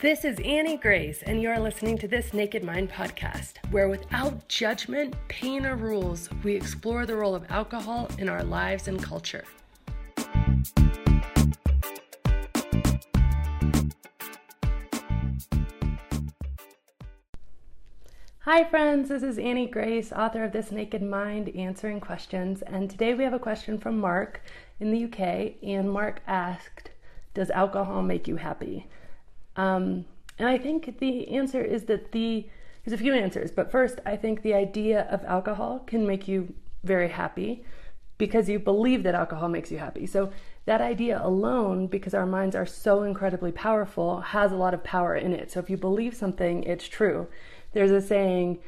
This is Annie Grace, and you are listening to this Naked Mind podcast, where without judgment, pain, or rules, we explore the role of alcohol in our lives and culture. Hi, friends, this is Annie Grace, author of This Naked Mind Answering Questions, and today we have a question from Mark in the UK. And Mark asked, Does alcohol make you happy? Um, and I think the answer is that the there's a few answers, but first, I think the idea of alcohol can make you very happy because you believe that alcohol makes you happy. So that idea alone, because our minds are so incredibly powerful, has a lot of power in it. So if you believe something, it's true. There's a saying,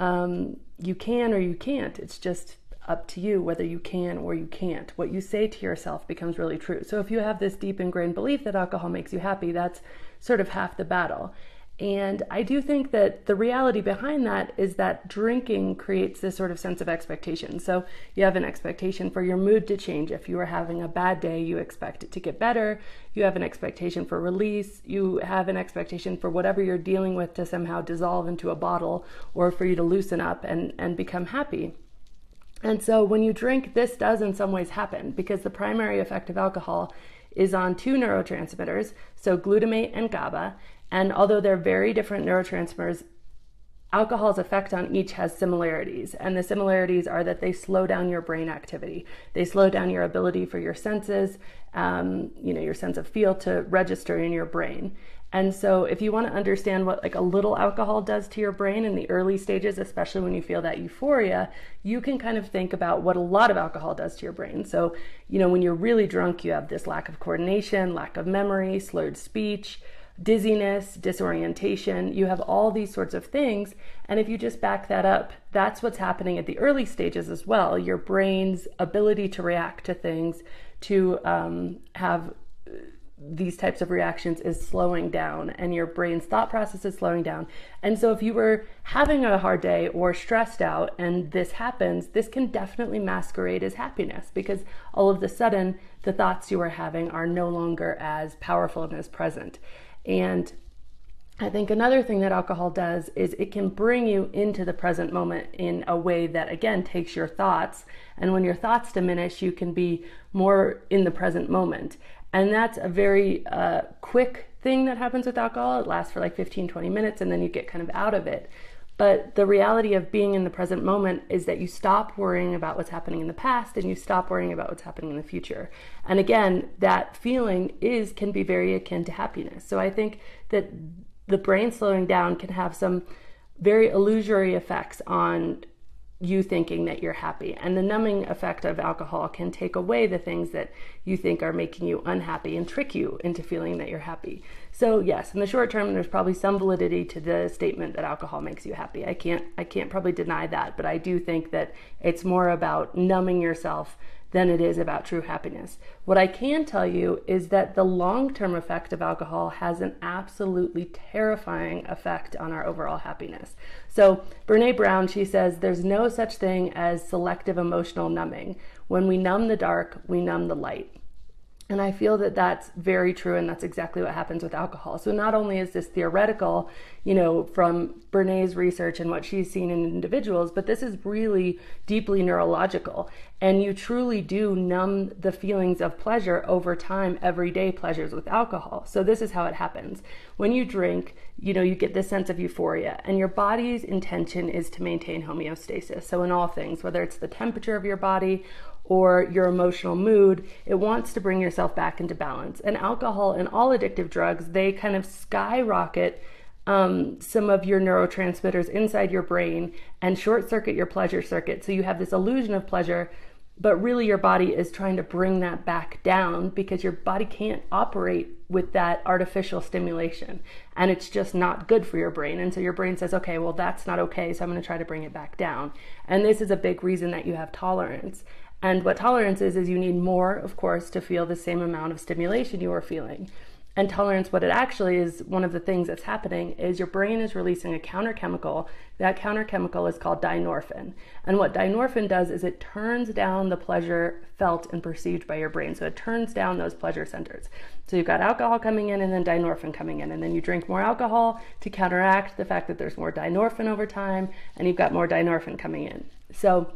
um, you can or you can't. It's just up to you whether you can or you can't. What you say to yourself becomes really true. So if you have this deep ingrained belief that alcohol makes you happy, that's sort of half the battle. And I do think that the reality behind that is that drinking creates this sort of sense of expectation. So you have an expectation for your mood to change. If you are having a bad day, you expect it to get better. You have an expectation for release. You have an expectation for whatever you're dealing with to somehow dissolve into a bottle or for you to loosen up and, and become happy. And so when you drink, this does in some ways happen because the primary effect of alcohol is on two neurotransmitters, so glutamate and GABA. And although they're very different neurotransmitters, alcohol's effect on each has similarities. And the similarities are that they slow down your brain activity. They slow down your ability for your senses, um, you know, your sense of feel to register in your brain. And so, if you want to understand what like a little alcohol does to your brain in the early stages, especially when you feel that euphoria, you can kind of think about what a lot of alcohol does to your brain. So, you know, when you're really drunk, you have this lack of coordination, lack of memory, slurred speech, dizziness, disorientation. You have all these sorts of things. And if you just back that up, that's what's happening at the early stages as well. Your brain's ability to react to things, to um, have these types of reactions is slowing down and your brain's thought process is slowing down. And so if you were having a hard day or stressed out and this happens, this can definitely masquerade as happiness because all of the sudden the thoughts you are having are no longer as powerful and as present. And I think another thing that alcohol does is it can bring you into the present moment in a way that, again, takes your thoughts. And when your thoughts diminish, you can be more in the present moment. And that's a very uh, quick thing that happens with alcohol. It lasts for like 15, 20 minutes and then you get kind of out of it. But the reality of being in the present moment is that you stop worrying about what's happening in the past and you stop worrying about what's happening in the future. And again, that feeling is can be very akin to happiness. So I think that the brain slowing down can have some very illusory effects on you thinking that you're happy. And the numbing effect of alcohol can take away the things that you think are making you unhappy and trick you into feeling that you're happy. So yes, in the short term there's probably some validity to the statement that alcohol makes you happy. I can't I can't probably deny that, but I do think that it's more about numbing yourself than it is about true happiness. What I can tell you is that the long term effect of alcohol has an absolutely terrifying effect on our overall happiness. So, Brene Brown, she says, there's no such thing as selective emotional numbing. When we numb the dark, we numb the light. And I feel that that's very true, and that's exactly what happens with alcohol. So, not only is this theoretical, you know, from Brene's research and what she's seen in individuals, but this is really deeply neurological. And you truly do numb the feelings of pleasure over time, everyday pleasures with alcohol. So, this is how it happens. When you drink, you know, you get this sense of euphoria, and your body's intention is to maintain homeostasis. So, in all things, whether it's the temperature of your body or your emotional mood, it wants to bring yourself back into balance. And alcohol and all addictive drugs, they kind of skyrocket um, some of your neurotransmitters inside your brain and short circuit your pleasure circuit. So you have this illusion of pleasure, but really your body is trying to bring that back down because your body can't operate with that artificial stimulation. And it's just not good for your brain. And so your brain says, okay, well, that's not okay. So I'm going to try to bring it back down. And this is a big reason that you have tolerance. And what tolerance is, is you need more, of course, to feel the same amount of stimulation you are feeling. and tolerance, what it actually is, one of the things that's happening is your brain is releasing a counter chemical. That counter chemical is called dynorphin. And what dynorphin does is it turns down the pleasure felt and perceived by your brain. So it turns down those pleasure centers. So you've got alcohol coming in and then dynorphin coming in. And then you drink more alcohol to counteract the fact that there's more dynorphin over time and you've got more dynorphin coming in. So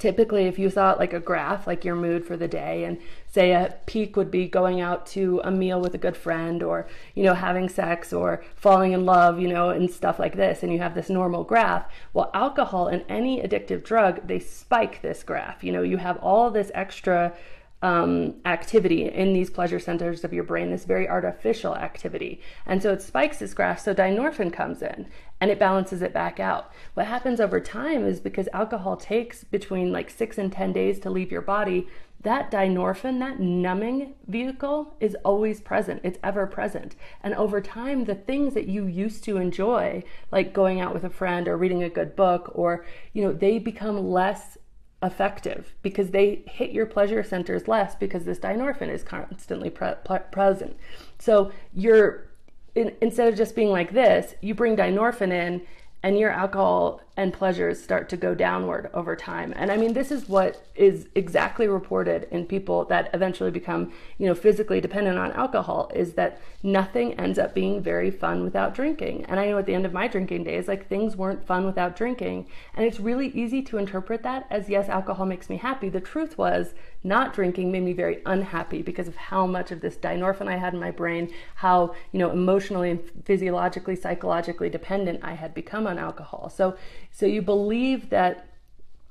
typically if you thought like a graph like your mood for the day and say a peak would be going out to a meal with a good friend or you know having sex or falling in love you know and stuff like this and you have this normal graph well alcohol and any addictive drug they spike this graph. You know you have all this extra um, activity in these pleasure centers of your brain, this very artificial activity. And so it spikes this graph, so dynorphin comes in and it balances it back out. What happens over time is because alcohol takes between like six and 10 days to leave your body, that dynorphin, that numbing vehicle is always present. It's ever present. And over time, the things that you used to enjoy, like going out with a friend or reading a good book, or, you know, they become less effective because they hit your pleasure centers less because this dynorphin is constantly pre- pre- present. So you're in, instead of just being like this, you bring dynorphin in and your alcohol and pleasures start to go downward over time. And I mean, this is what is exactly reported in people that eventually become, you know, physically dependent on alcohol is that nothing ends up being very fun without drinking. And I know at the end of my drinking days, like things weren't fun without drinking. And it's really easy to interpret that as yes, alcohol makes me happy. The truth was not drinking made me very unhappy because of how much of this dynorphin I had in my brain, how, you know, emotionally and physiologically, psychologically dependent I had become on alcohol. So so you believe that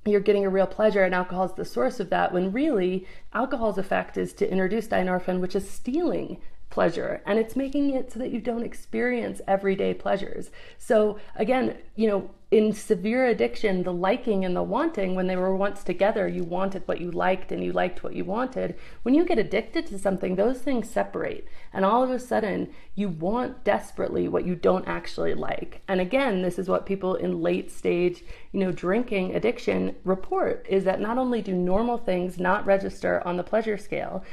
you're getting a real pleasure and alcohol is the source of that when really alcohol's effect is to introduce dynorphin which is stealing pleasure and it's making it so that you don't experience everyday pleasures. So again you know in severe addiction, the liking and the wanting, when they were once together, you wanted what you liked and you liked what you wanted. When you get addicted to something, those things separate. And all of a sudden, you want desperately what you don't actually like. And again, this is what people in late stage, you know, drinking addiction report is that not only do normal things not register on the pleasure scale,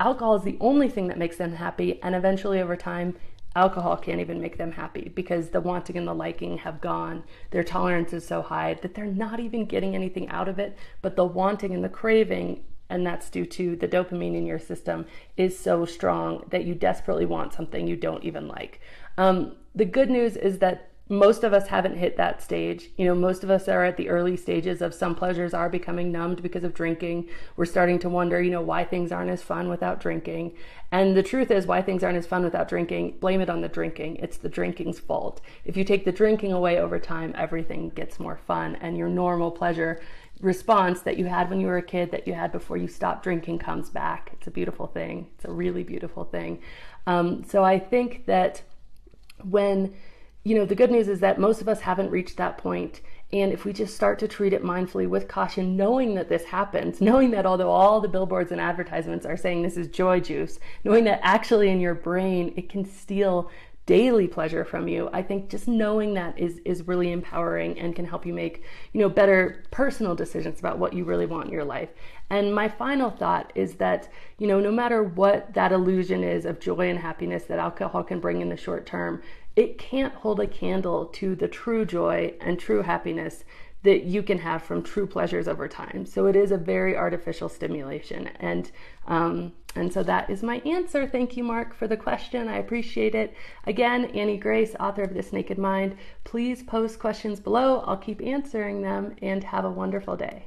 alcohol is the only thing that makes them happy. And eventually, over time, alcohol can't even make them happy because the wanting and the liking have gone. Their tolerance is so high that they're not even getting anything out of it, but the wanting and the craving and that's due to the dopamine in your system is so strong that you desperately want something you don't even like. Um, the good news is that most of us haven't hit that stage. You know, most of us are at the early stages of some pleasures are becoming numbed because of drinking. We're starting to wonder, you know, why things aren't as fun without drinking. And the truth is, why things aren't as fun without drinking, blame it on the drinking. It's the drinking's fault. If you take the drinking away over time, everything gets more fun and your normal pleasure response that you had when you were a kid that you had before you stopped drinking comes back. It's a beautiful thing. It's a really beautiful thing. Um, so I think that when you know, the good news is that most of us haven't reached that point. And if we just start to treat it mindfully with caution, knowing that this happens, knowing that although all the billboards and advertisements are saying this is joy juice, knowing that actually in your brain it can steal daily pleasure from you i think just knowing that is is really empowering and can help you make you know better personal decisions about what you really want in your life and my final thought is that you know no matter what that illusion is of joy and happiness that alcohol can bring in the short term it can't hold a candle to the true joy and true happiness that you can have from true pleasures over time. So it is a very artificial stimulation, and um, and so that is my answer. Thank you, Mark, for the question. I appreciate it. Again, Annie Grace, author of This Naked Mind. Please post questions below. I'll keep answering them, and have a wonderful day.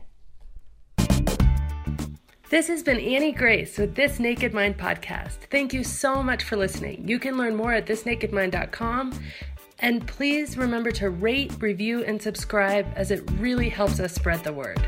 This has been Annie Grace with This Naked Mind podcast. Thank you so much for listening. You can learn more at thisnakedmind.com. And please remember to rate, review, and subscribe as it really helps us spread the word.